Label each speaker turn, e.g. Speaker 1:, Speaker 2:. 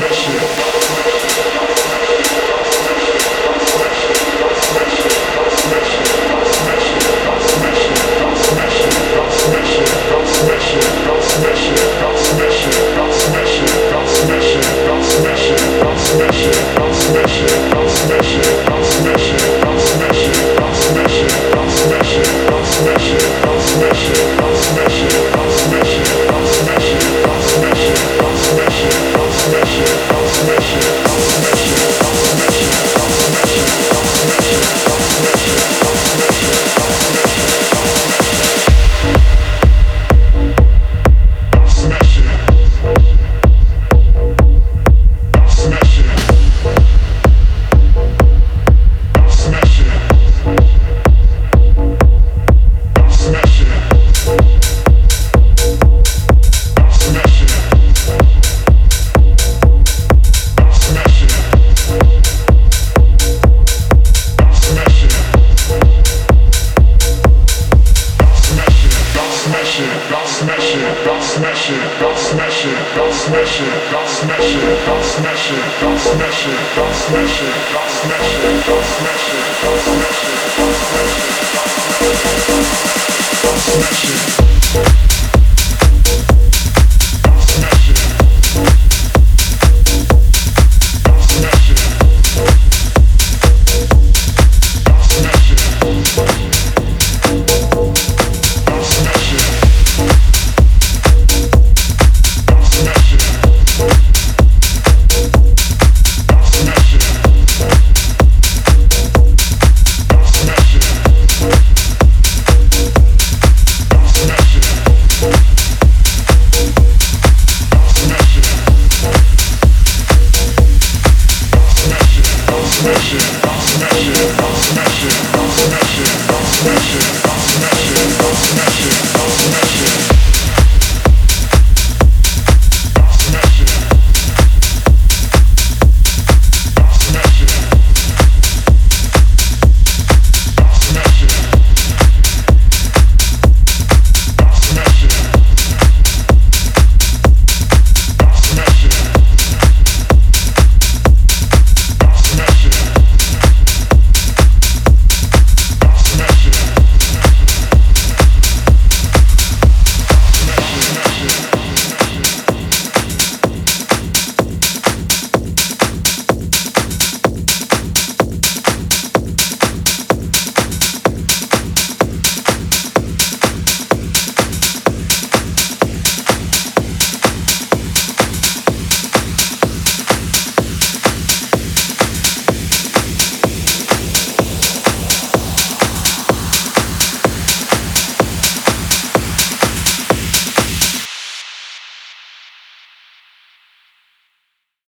Speaker 1: destination. Smash it.
Speaker 2: Smash it.